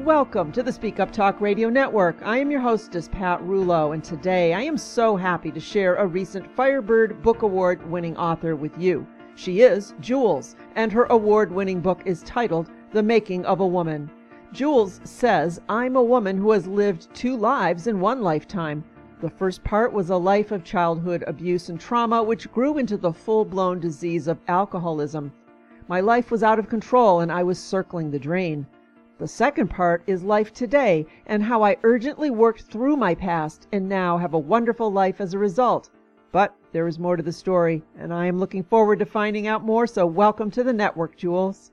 Welcome to the Speak Up Talk Radio Network. I am your hostess, Pat Rullo, and today I am so happy to share a recent Firebird Book Award winning author with you. She is Jules, and her award winning book is titled The Making of a Woman. Jules says, I'm a woman who has lived two lives in one lifetime. The first part was a life of childhood abuse and trauma, which grew into the full blown disease of alcoholism. My life was out of control and I was circling the drain. The second part is life today and how I urgently worked through my past and now have a wonderful life as a result. But there is more to the story, and I am looking forward to finding out more, so welcome to the network, Jules.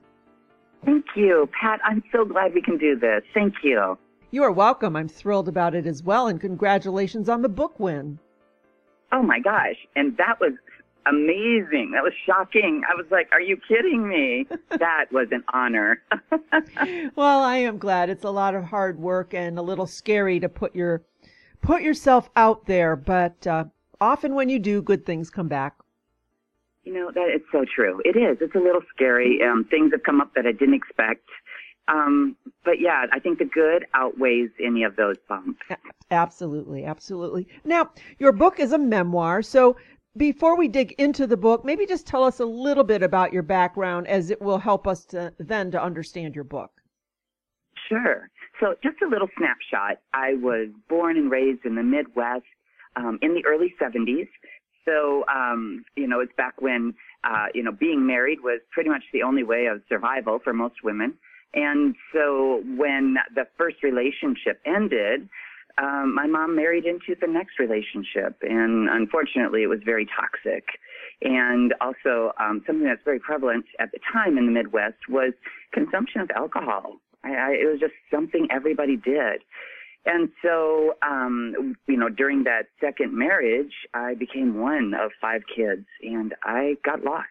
Thank you, Pat. I'm so glad we can do this. Thank you. You are welcome. I'm thrilled about it as well, and congratulations on the book win. Oh my gosh. And that was amazing. That was shocking. I was like, are you kidding me? that was an honor. well, I am glad. It's a lot of hard work and a little scary to put your put yourself out there, but uh, often when you do, good things come back. You know, that it's so true. It is. It's a little scary. Um, things have come up that I didn't expect. Um, but yeah, I think the good outweighs any of those bumps. Absolutely, absolutely. Now, your book is a memoir, so before we dig into the book, maybe just tell us a little bit about your background as it will help us to then to understand your book. Sure. So just a little snapshot. I was born and raised in the Midwest um, in the early 70s. So, um, you know, it's back when, uh, you know, being married was pretty much the only way of survival for most women. And so when the first relationship ended, um, my mom married into the next relationship, and unfortunately, it was very toxic. And also, um, something that's very prevalent at the time in the Midwest was consumption of alcohol. I, I, it was just something everybody did. And so, um, you know, during that second marriage, I became one of five kids, and I got lost.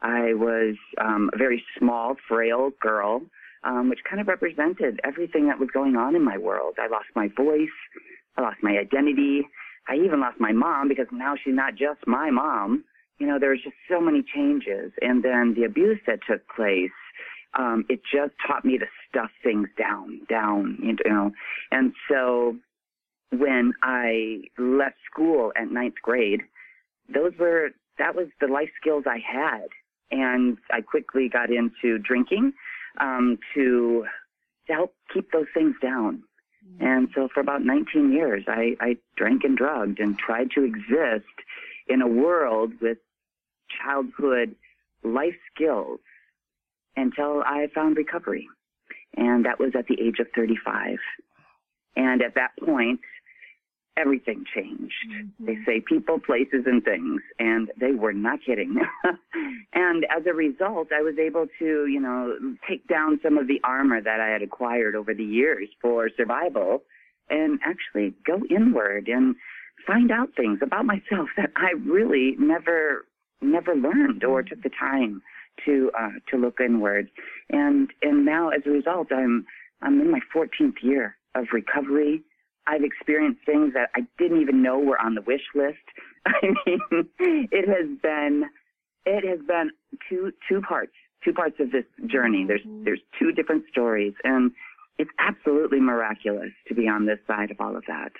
I was um, a very small, frail girl um, which kind of represented everything that was going on in my world. I lost my voice. I lost my identity. I even lost my mom because now she's not just my mom. You know, there was just so many changes. And then the abuse that took place, um, it just taught me to stuff things down, down, you know. And so when I left school at ninth grade, those were, that was the life skills I had. And I quickly got into drinking um, to to help keep those things down. Mm-hmm. And so for about 19 years, I, I drank and drugged and tried to exist in a world with childhood life skills until I found recovery. And that was at the age of 35. And at that point, everything changed. Mm-hmm. They say people, places, and things, and they were not kidding. and as a result, I was able to, you know, take down some of the armor that I had acquired over the years for survival and actually go inward and find out things about myself that I really never never learned or took the time to uh, to look inward. And and now as a result, I'm I'm in my 14th year of recovery I've experienced things that I didn't even know were on the wish list. I mean, it has been it has been two two parts two parts of this journey. There's mm-hmm. there's two different stories, and it's absolutely miraculous to be on this side of all of that.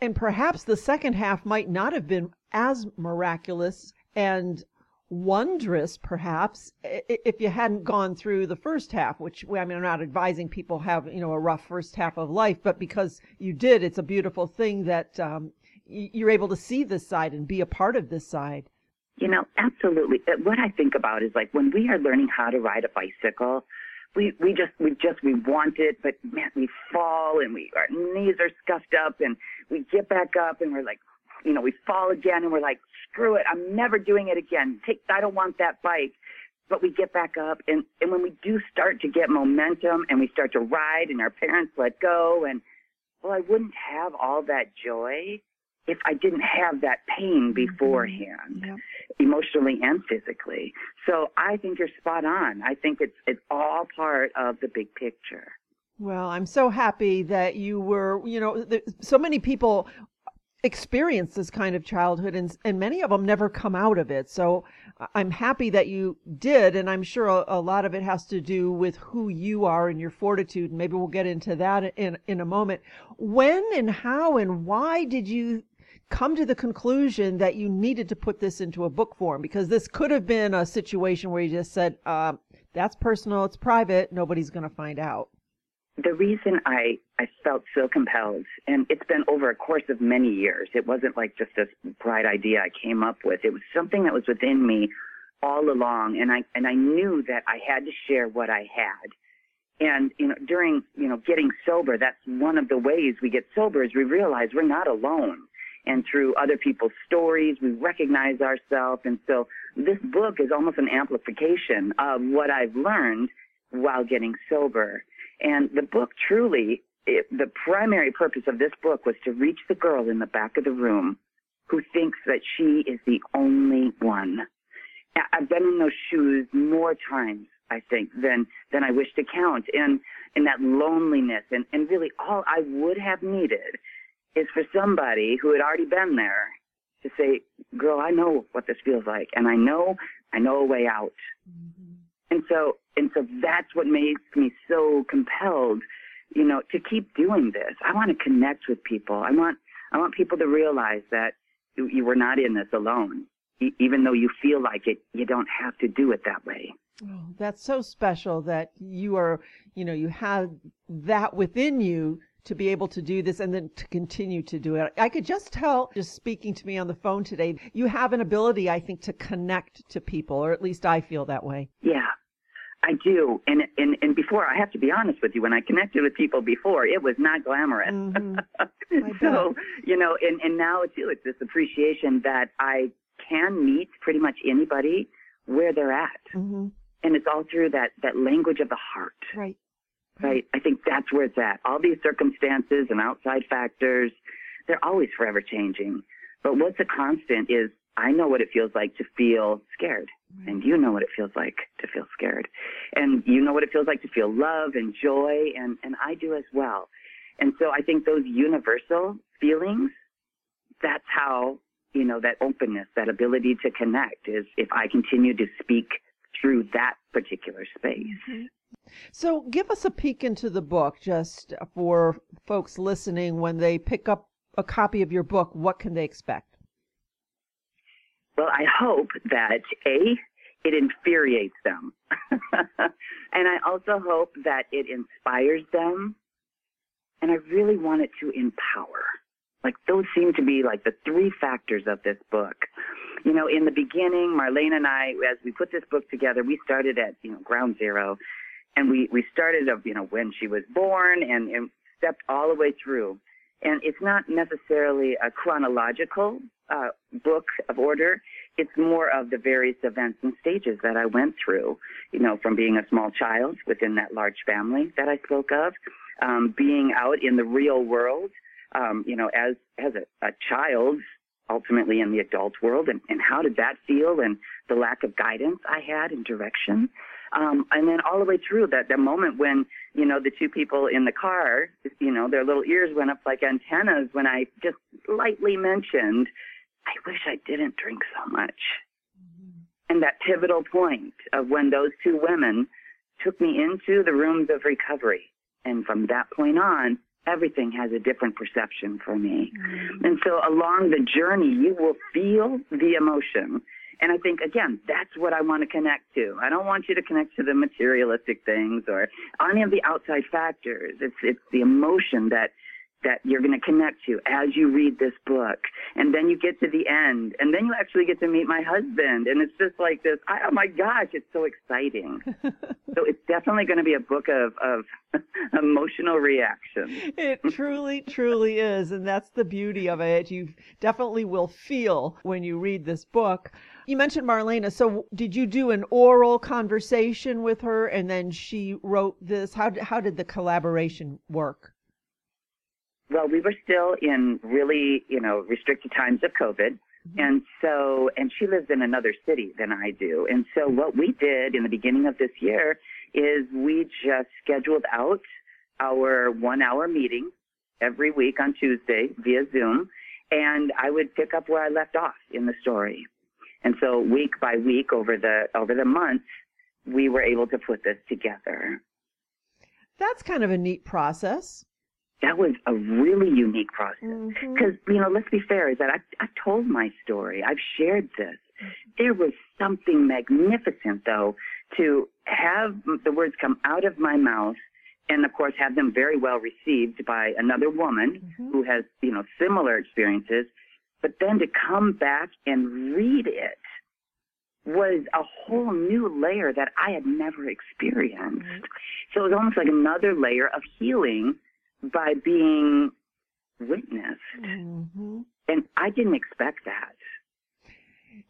And perhaps the second half might not have been as miraculous and wondrous, perhaps, if you hadn't gone through the first half, which I mean, I'm not advising people have, you know, a rough first half of life, but because you did, it's a beautiful thing that um, you're able to see this side and be a part of this side. You know, absolutely. Uh, what I think about is like when we are learning how to ride a bicycle, we, we just, we just, we want it, but man, we fall and we, our knees are scuffed up and we get back up and we're like, you know, we fall again and we're like, screw it, I'm never doing it again. Take, I don't want that bike. But we get back up and, and when we do start to get momentum and we start to ride and our parents let go and, well, I wouldn't have all that joy if I didn't have that pain mm-hmm. beforehand, yep. emotionally and physically. So I think you're spot on. I think it's it's all part of the big picture. Well, I'm so happy that you were, you know, so many people experience this kind of childhood and, and many of them never come out of it. So I'm happy that you did. And I'm sure a, a, lot of it has to do with who you are and your fortitude. And maybe we'll get into that in, in a moment. When and how and why did you come to the conclusion that you needed to put this into a book form? Because this could have been a situation where you just said, uh, that's personal, it's private, nobody's going to find out the reason I, I felt so compelled, and it's been over a course of many years, it wasn't like just a bright idea I came up with. It was something that was within me all along, and I, and I knew that I had to share what I had. And, you know, during, you know, getting sober, that's one of the ways we get sober is we realize we're not alone. And through other people's stories, we recognize ourselves. And so this book is almost an amplification of what I've learned while getting sober. And the book truly, it, the primary purpose of this book was to reach the girl in the back of the room who thinks that she is the only one. I've been in those shoes more times, I think, than than I wish to count. And in that loneliness and, and really all I would have needed is for somebody who had already been there to say, Girl, I know what this feels like and I know I know a way out. Mm-hmm. And so, and so that's what makes me so compelled, you know, to keep doing this. I want to connect with people. I want, I want people to realize that you, you were not in this alone. E- even though you feel like it, you don't have to do it that way. Oh, that's so special that you are, you know, you have that within you to be able to do this and then to continue to do it. I could just tell, just speaking to me on the phone today, you have an ability, I think, to connect to people, or at least I feel that way. Yeah, I do. And, and, and before, I have to be honest with you, when I connected with people before, it was not glamorous. Mm-hmm. so, you know, and, and now too, it's this appreciation that I can meet pretty much anybody where they're at. Mm-hmm. And it's all through that, that language of the heart. Right right? I think that's where it's at. All these circumstances and outside factors, they're always forever changing. But what's a constant is I know what it feels like to feel scared. And you know what it feels like to feel scared. And you know what it feels like to feel love and joy, and, and I do as well. And so I think those universal feelings, that's how, you know, that openness, that ability to connect is if I continue to speak through that particular space. Mm-hmm. So, give us a peek into the book just for folks listening when they pick up a copy of your book. What can they expect? Well, I hope that A, it infuriates them. and I also hope that it inspires them. And I really want it to empower. Like those seem to be like the three factors of this book. You know, in the beginning, Marlene and I, as we put this book together, we started at, you know, ground zero and we we started of you know when she was born and, and stepped all the way through. And it's not necessarily a chronological uh, book of order. It's more of the various events and stages that i went through you know from being a small child within that large family that i spoke of um, being out in the real world um, you know as as a, a child ultimately in the adult world. And, and how did that feel and the lack of guidance i had and direction um, and then all the way through that, that moment when, you know, the two people in the car, you know, their little ears went up like antennas when I just lightly mentioned, I wish I didn't drink so much. Mm-hmm. And that pivotal point of when those two women took me into the rooms of recovery. And from that point on, everything has a different perception for me. Mm-hmm. And so along the journey, you will feel the emotion and I think, again, that's what I want to connect to. I don't want you to connect to the materialistic things or any of the outside factors. It's, it's the emotion that, that you're going to connect to as you read this book. And then you get to the end and then you actually get to meet my husband. And it's just like this, oh my gosh, it's so exciting. so it's definitely going to be a book of, of emotional reaction. it truly, truly is. And that's the beauty of it. You definitely will feel when you read this book. You mentioned Marlena. So did you do an oral conversation with her and then she wrote this? How did, how did the collaboration work? Well, we were still in really, you know, restricted times of COVID. Mm-hmm. And so, and she lives in another city than I do. And so what we did in the beginning of this year is we just scheduled out our one hour meeting every week on Tuesday via Zoom and I would pick up where I left off in the story. And so week by week over the over the months, we were able to put this together. That's kind of a neat process. That was a really unique process because you know, let's be fair, is that I I told my story, I've shared this. There was something magnificent though to have the words come out of my mouth and of course have them very well received by another woman Mhm. who has, you know, similar experiences, but then to come back and read it was a whole new layer that I had never experienced. Right. So it was almost like another layer of healing by being witnessed. Mhm. And I didn't expect that.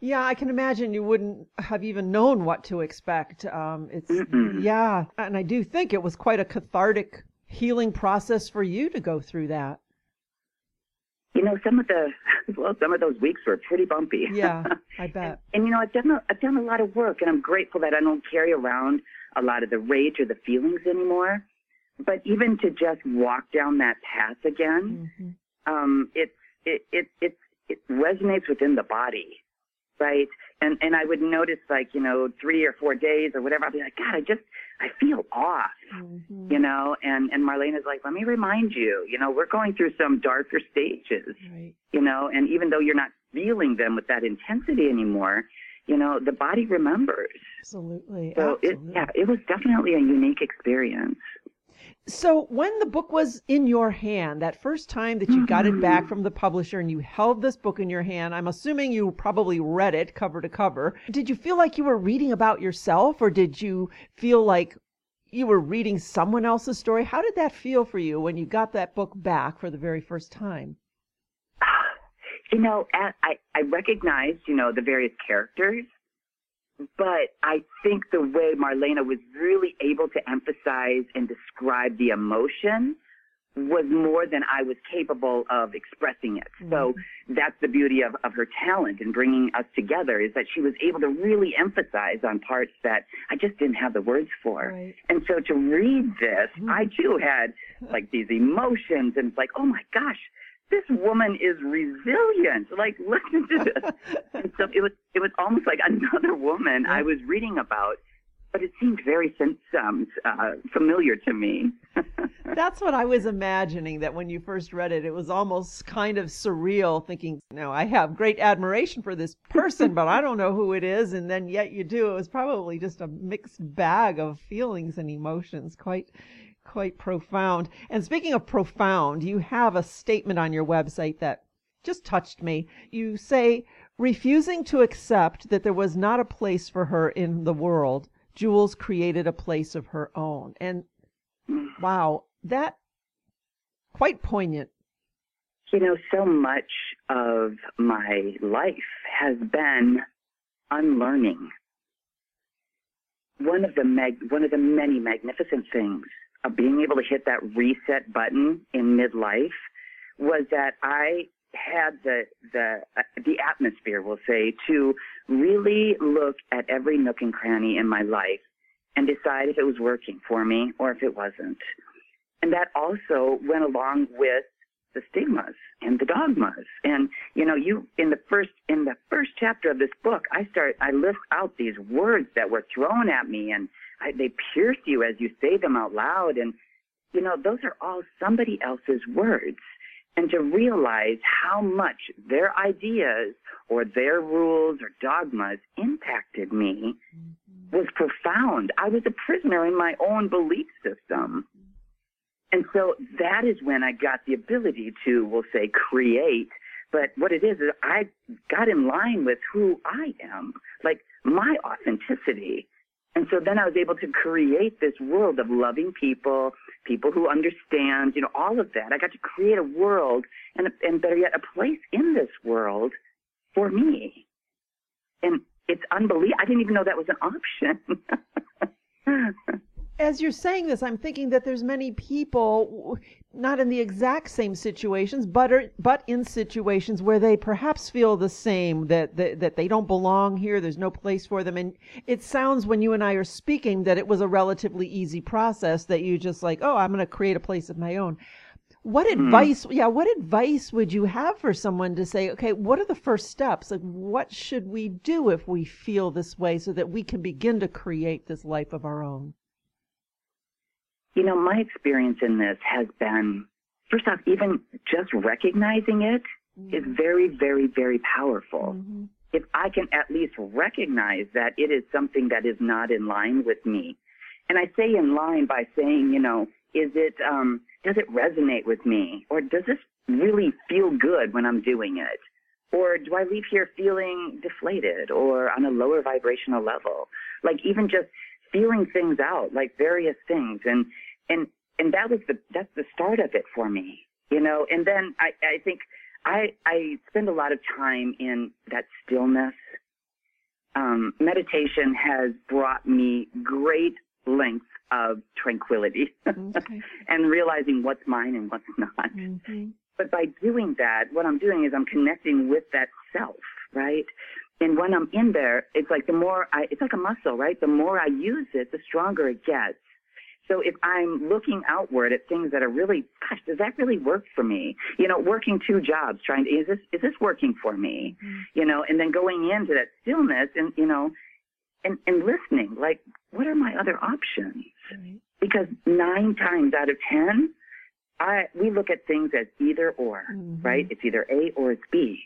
Yeah, I can imagine you wouldn't have even known what to expect. Um, it's Mm-mm. yeah, and I do think it was quite a cathartic healing process for you to go through that. You know, some of the well, some of those weeks were pretty bumpy. Yeah, I bet. And you know, I've done a, I've done a lot of work, and I'm grateful that I don't carry around a lot of the rage or the feelings anymore. But even to just walk down that path again, Mhm. um, it it it it it resonates within the body, right? And and I would notice like you know three or four days or whatever, I'd be like, God, I just I feel off, Mhm. you know. And and Marlene is like, let me remind you, you know, we're going through some darker stages, Right. you know. And even though you're not feeling them with that intensity anymore, you know, the body remembers. Absolutely. So it absolutely. yeah, it was definitely a unique experience. So when the book was in your hand, that first time that you got it back mm-hmm. from the publisher and you held this book in your hand, I'm assuming you probably read it cover to cover. Did you feel like you were reading about yourself or did you feel like you were reading someone else's story? How did that feel for you when you got that book back for the very first time? You know, I, I recognized, you know, the various characters, but I think the way Marlena was really able to emphasize and describe the emotion was more than I was capable of expressing it. So mm-hmm. that's the beauty of, of her talent in bringing us together is that she was able to really emphasize on parts that I just didn't have the words for. Right. And so to read this, mm-hmm. I too had like these emotions and it's like, oh my gosh, this woman is resilient. Like, listen to this. and so it was, it was almost like another woman I was reading about, but it seemed very um, uh, familiar to me. That's what I was imagining that when you first read it, it was almost kind of surreal thinking, no, I have great admiration for this person, but I don't know who it is. And then yet you do. It was probably just a mixed bag of feelings and emotions. Quite, quite profound. And speaking of profound, you have a statement on your website that just touched me. You say, refusing to accept that there was not a place for her in the world, Jules created a place of her own. And wow, that quite poignant. You know, so much of my life has been unlearning. One of the mag- one of the many magnificent things of being able to hit that reset button in midlife was that I had the the uh, the atmosphere, we'll say, to really look at every nook and cranny in my life and decide if it was working for me or if it wasn't. And that also went along with the stigmas and the dogmas. And you know, you in the first in the first chapter of this book, I start I list out these words that were thrown at me, and I, they pierce you as you say them out loud. And you know, those are all somebody else's words. And to realize how much their ideas or their rules or dogmas impacted me mm-hmm. was profound. I was a prisoner in my own belief system. Mm-hmm. And so that is when I got the ability to, we'll say, create. But what it is, is I got in line with who I am, like my authenticity. And so then I was able to create this world of loving people, people who understand, you know, all of that. I got to create a world and, and better yet, a place in this world for me. And it's unbelievable. I didn't even know that was an option. As you're saying this, I'm thinking that there's many people not in the exact same situations, but are, but in situations where they perhaps feel the same that, that that they don't belong here. There's no place for them, and it sounds when you and I are speaking that it was a relatively easy process. That you just like, oh, I'm going to create a place of my own. What hmm. advice, mm. yeah, what advice would you have for someone to say, okay, what are the first steps? Like, what should we do if we feel this way so that we can begin to create this life of our own? You know, my experience in this has been, first off, even just recognizing it mm-hmm. is very, very, very powerful. Mm-hmm. If I can at least recognize that it is something that is not in line with me, and I say in line by saying, you know, is it, um, does it resonate with me? Or does this really feel good when I'm doing it? Or do I leave here feeling deflated or on a lower vibrational level? Like even just feeling things out, like various things. And, and, and that was the, that's the start of it for me, you know? And then I, I think I, I spend a lot of time in that stillness. Um, meditation has brought me great length of tranquility okay. and realizing what's mine and what's not. Mm-hmm. But by doing that, what I'm doing is I'm connecting with that self, right? And when I'm in there, it's like the more I, it's like a muscle, right? The more I use it, the stronger it gets. So if I'm looking outward at things that are really, gosh, does that really work for me? You know, working two jobs, trying to, is this, is this working for me? Mm-hmm. You know, and then going into that stillness and, you know, and, and listening, like, what are my other options? Right. Because nine times out of ten, I we look at things as either or, mm-hmm. right? It's either A or it's B.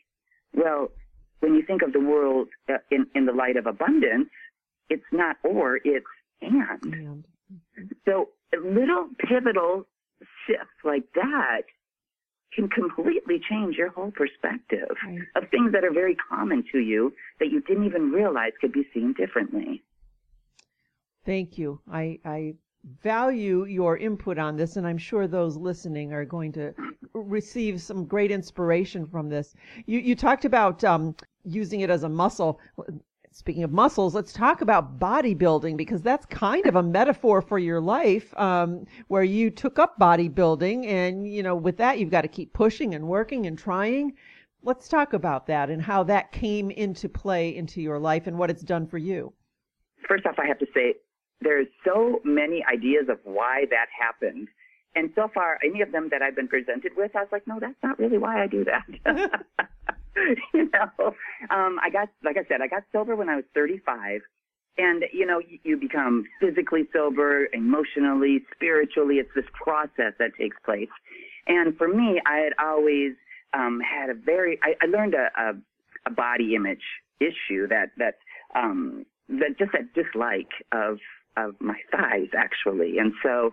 Well, when you think of the world uh, in in the light of abundance, it's not or, it's and. Pivotal shift like that can completely change your whole perspective right. of things that are very common to you that you didn't even realize could be seen differently. Thank you. I, I value your input on this, and I'm sure those listening are going to receive some great inspiration from this. You, you talked about um, using it as a muscle. Speaking of muscles, let's talk about bodybuilding because that's kind of a metaphor for your life, um, where you took up bodybuilding, and you know, with that, you've got to keep pushing and working and trying. Let's talk about that and how that came into play into your life and what it's done for you. First off, I have to say there's so many ideas of why that happened. And so far, any of them that I've been presented with, I was like, no, that's not really why I do that. you know, um, I got, like I said, I got sober when I was 35. And, you know, you, you become physically sober, emotionally, spiritually. It's this process that takes place. And for me, I had always um, had a very, I, I learned a, a, a body image issue that, that, um, that just that dislike of of my thighs actually. And so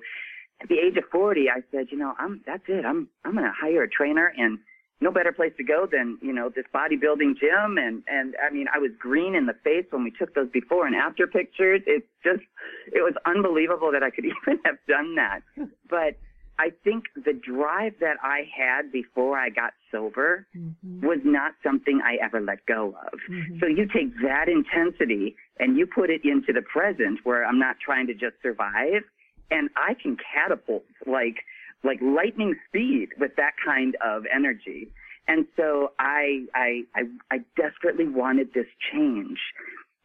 at the age of 40, I said, you know, I'm, that's it. I'm, I'm going to hire a trainer and no better place to go than, you know, this bodybuilding gym. And, and I mean, I was green in the face when we took those before and after pictures. It's just, it was unbelievable that I could even have done that. But I think the drive that I had before I got sober mm-hmm. was not something I ever let go of. Mm-hmm. So you take that intensity and you put it into the present where I'm not trying to just survive and I can catapult like like lightning speed with that kind of energy. And so I I I, I desperately wanted this change.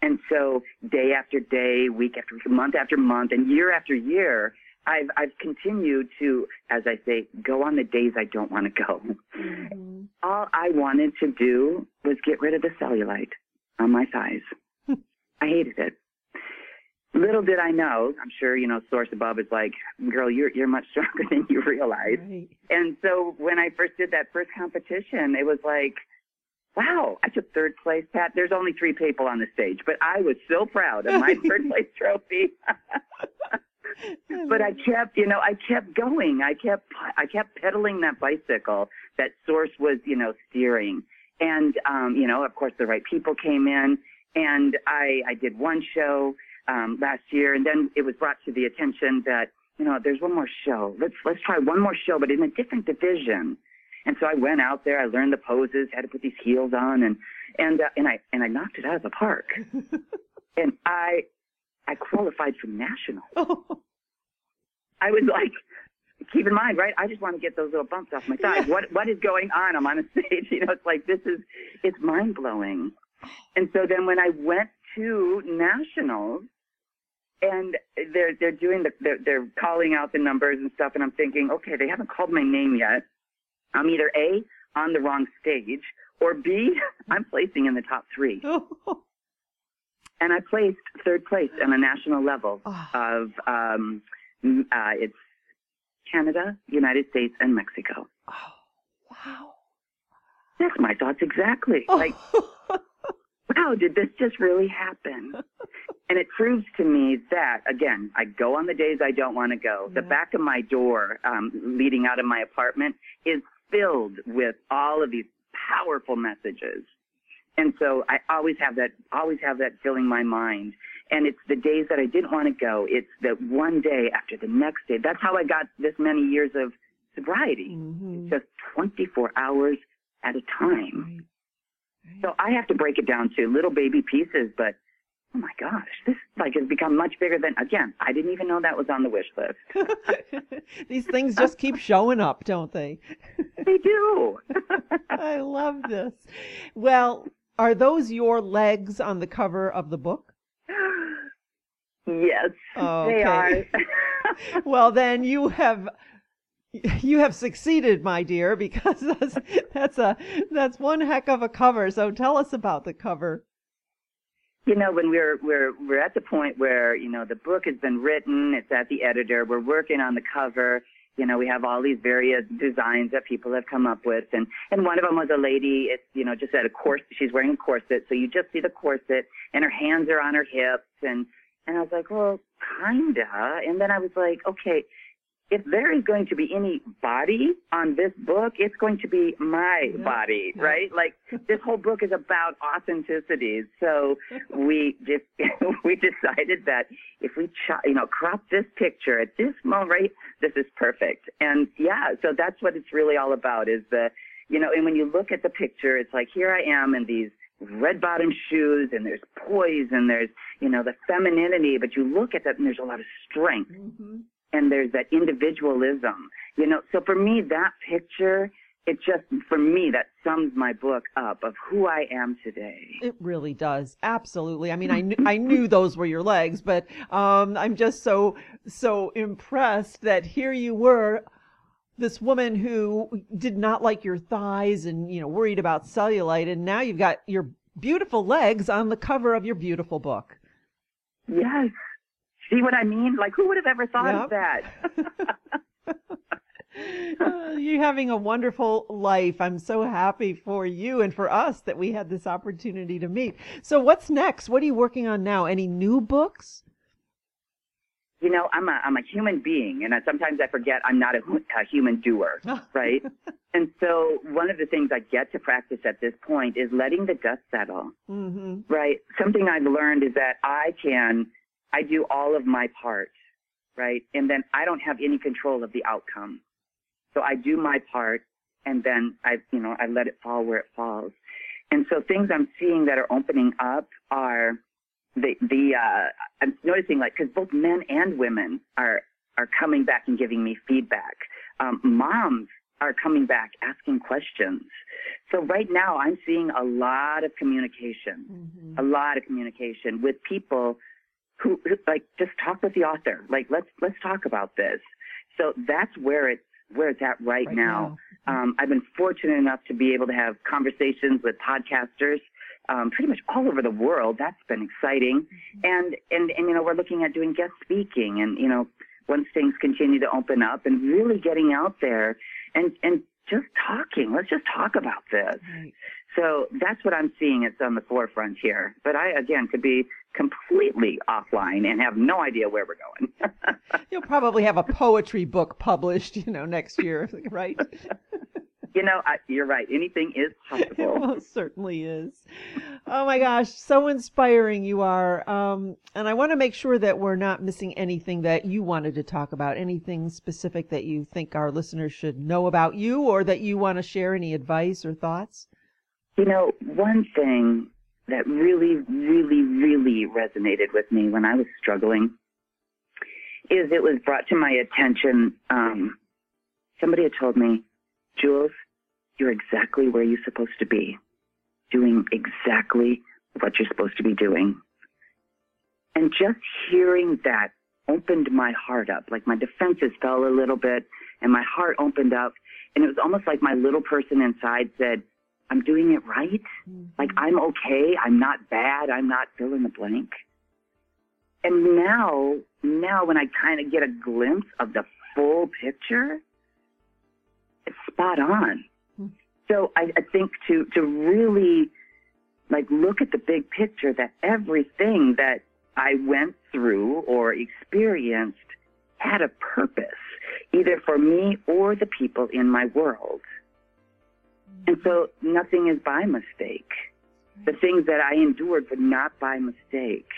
And so day after day, week after week, month after month, and year after year, I've I've continued to, as I say, go on the days I don't want to go. Mm-hmm. All I wanted to do was get rid of the cellulite on my thighs. I hated it. Little did I know, I'm sure you know, source above is like, girl, you're you're much stronger than you realize. Right. And so when I first did that first competition, it was like, wow, I took third place. Pat, there's only three people on the stage, but I was so proud of my third place trophy. but I kept, you know, I kept going. I kept, I kept pedaling that bicycle that Source was, you know, steering. And, um, you know, of course, the right people came in, and I, I did one show um, last year, and then it was brought to the attention that, you know, there's one more show. Let's let's try one more show, but in a different division. And so I went out there. I learned the poses, had to put these heels on, and and uh, and I and I knocked it out of the park. and I I qualified for national. I was like, keep in mind, right? I just want to get those little bumps off my thighs. what what is going on? I'm on a stage. You know, it's like this is it's mind blowing. And so then when I went to nationals, and they're they're doing the they're, they're calling out the numbers and stuff, and I'm thinking, okay, they haven't called my name yet. I'm either a on the wrong stage or b I'm placing in the top three. and I placed third place on a national level Oh. of um, uh, it's Canada, United States, and Mexico. Oh, wow. That's my thoughts exactly. Like, wow, did this just really happen? and it proves to me that, again, I go on the days I don't want to go. The back of my door um, leading out of my apartment is filled with all of these powerful messages. And so I always have that, always have that filling my mind. And it's the days that I didn't want to go. It's the one day after the next day. That's how I got this many years of sobriety. Mhm. Just 24 hours at a time. Right. So I have to break it down to little baby pieces, but oh my gosh, this like has become much bigger than again, I didn't even know that was on the wish list. These things just keep showing up, don't they? they do. I love this. Well, are those your legs on the cover of the book? yes, oh, Okay. they are. Well, then you have you have succeeded, my dear, because that's that's a that's one heck of a cover. So tell us about the cover. you know, when we're we're we're at the point where, you know, the book has been written, it's at the editor, we're working on the cover, you know, we have all these various designs that people have come up with and and one of them was a lady, it's you know, just at a corset she's wearing a corset, so you just see the corset and her hands are on her hips and and I was like, Well, kinda and then I was like, Okay, if there is going to be any body on this book, it's going to be my Yeah. body, Yeah. right? Like this whole book is about authenticity. So we just we decided that if we ch- you know crop this picture at this moment, right, this is perfect. And yeah, so that's what it's really all about. Is the you know, and when you look at the picture, it's like here I am in these red bottom shoes and there's poise and there's you know the femininity but you look at that and there's a lot of strength Mm-hmm. And there's that individualism. You know, so for me, that picture, it just, for me, that sums my book up of who I am today. It really does. Absolutely. I mean, I knew, I knew those were your legs, but um, I'm just so so impressed that here you were, this woman who did not like your thighs and you know worried about cellulite, and now you've got your beautiful legs on the cover of your beautiful book. Yes. See what I mean? Like, who would have ever thought Yep. of that? Uh, you're having a wonderful life. I'm so happy for you and for us that we had this opportunity to meet. So, what's next? What are you working on now? Any new books? You know, I'm a, I'm a human being, and I, sometimes I forget I'm not a, a human doer, right? and so one of the things I get to practice at this point is letting the dust settle. hmm Right. Something I've learned is that I can, I do all of my part, right? And then I don't have any control of the outcome. So I do my part and then I, you know, I let it fall where it falls. And so things I'm seeing that are opening up are the, the, uh, I'm noticing like, cause both men and women are, are coming back and giving me feedback. Um, moms are coming back asking questions. So right now I'm seeing a lot of communication hmm a lot of communication with people who, who like just talk with the author. Like let's let's talk about this. So that's where it's where it's at right, Right now. Um, I've been fortunate enough to be able to have conversations with podcasters um, pretty much all over the world. That's been exciting. And, and and you know we're looking at doing guest speaking and you know once things continue to open up and really getting out there and and just talking. Let's just talk about this. Right. So that's what I'm seeing. It's on the forefront here. But I, again, could be completely offline and have no idea where we're going. You'll probably have a poetry book published, you know, next year, right? you know, I, you're right. Anything is It possible. most certainly is. Oh my gosh, so inspiring you are. Um, and I want to make sure that we're not missing anything that you wanted to talk about, anything specific that you think our listeners should know about you or that you want to share any advice or thoughts. You know, one thing that really, really, really resonated with me when I was struggling is it was brought to my attention. Um, somebody had told me, Jules, you're exactly where you're supposed to be, doing exactly what you're supposed to be doing. And just hearing that opened my heart up. Like my defenses fell a little bit and my heart opened up. And it was almost like my little person inside said, I'm doing it right. Mm-hmm. Like I'm okay. I'm not bad. I'm not fill in the blank. And now, now when I kind of get a glimpse of the full picture, it's spot on. Mm-hmm. So I, I think to, to really like look at the big picture that everything that I went through or experienced had a purpose, either for me or the people in my world. And so nothing is by mistake. The things that I endured were not by mistake.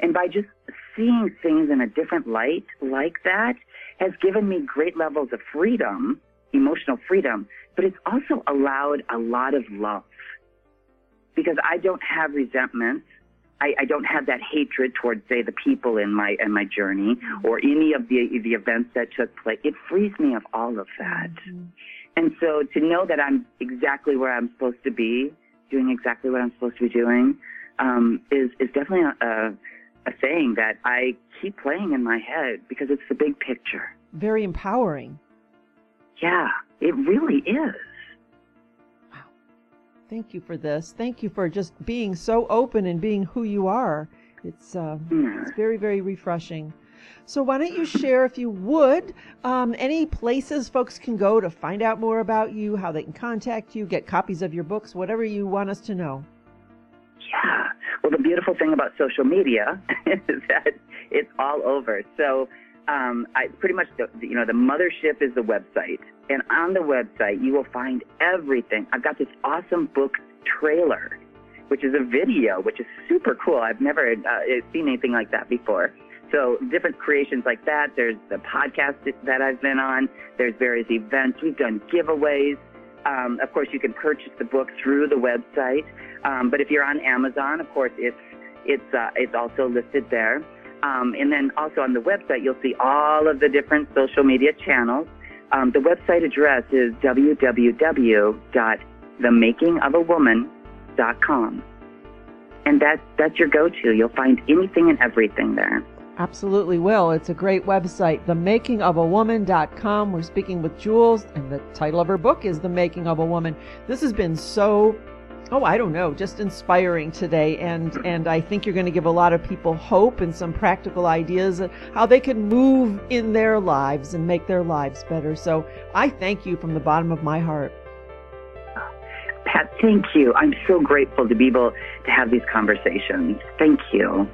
And by just seeing things in a different light like that has given me great levels of freedom, emotional freedom, but it's also allowed a lot of love. Because I don't have resentment. I, I don't have that hatred towards, say, the people in my in my journey or any of the the events that took place. It frees me of all of that. Mm-hmm. And so to know that I'm exactly where I'm supposed to be, doing exactly what I'm supposed to be doing, um, is is definitely a, a, a saying that I keep playing in my head because it's the big picture. Very empowering. Yeah, it really is. Wow. Thank you for this. Thank you for just being so open and being who you are. It's uh, it's very very refreshing. So why don't you share, if you would, um, any places folks can go to find out more about you, how they can contact you, get copies of your books, whatever you want us to know. Yeah. Well, the beautiful thing about social media is that it's all over. So um, I pretty much, the, you know, the mothership is the website, and on the website you will find everything. I've got this awesome book trailer, which is a video, which is super cool. I've never uh, seen anything like that before. So different creations like that. There's the podcast that I've been on. There's various events. We've done giveaways. Um, of course, you can purchase the book through the website. Um, but if you're on Amazon, of course, it's it's uh, it's also listed there. Um, and then also on the website, you'll see all of the different social media channels. Um, the website address is www.themakingofawoman.com. And that's, that's your go-to. You'll find anything and everything there. Absolutely will. It's a great website, themakingofawoman.com. We're speaking with Jules, and the title of her book is The Making of a Woman. This has been so oh i don't know just inspiring today and and i think you're going to give a lot of people hope and some practical ideas of how they can move in their lives and make their lives better so i thank you from the bottom of my heart pat thank you i'm so grateful to be able to have these conversations thank you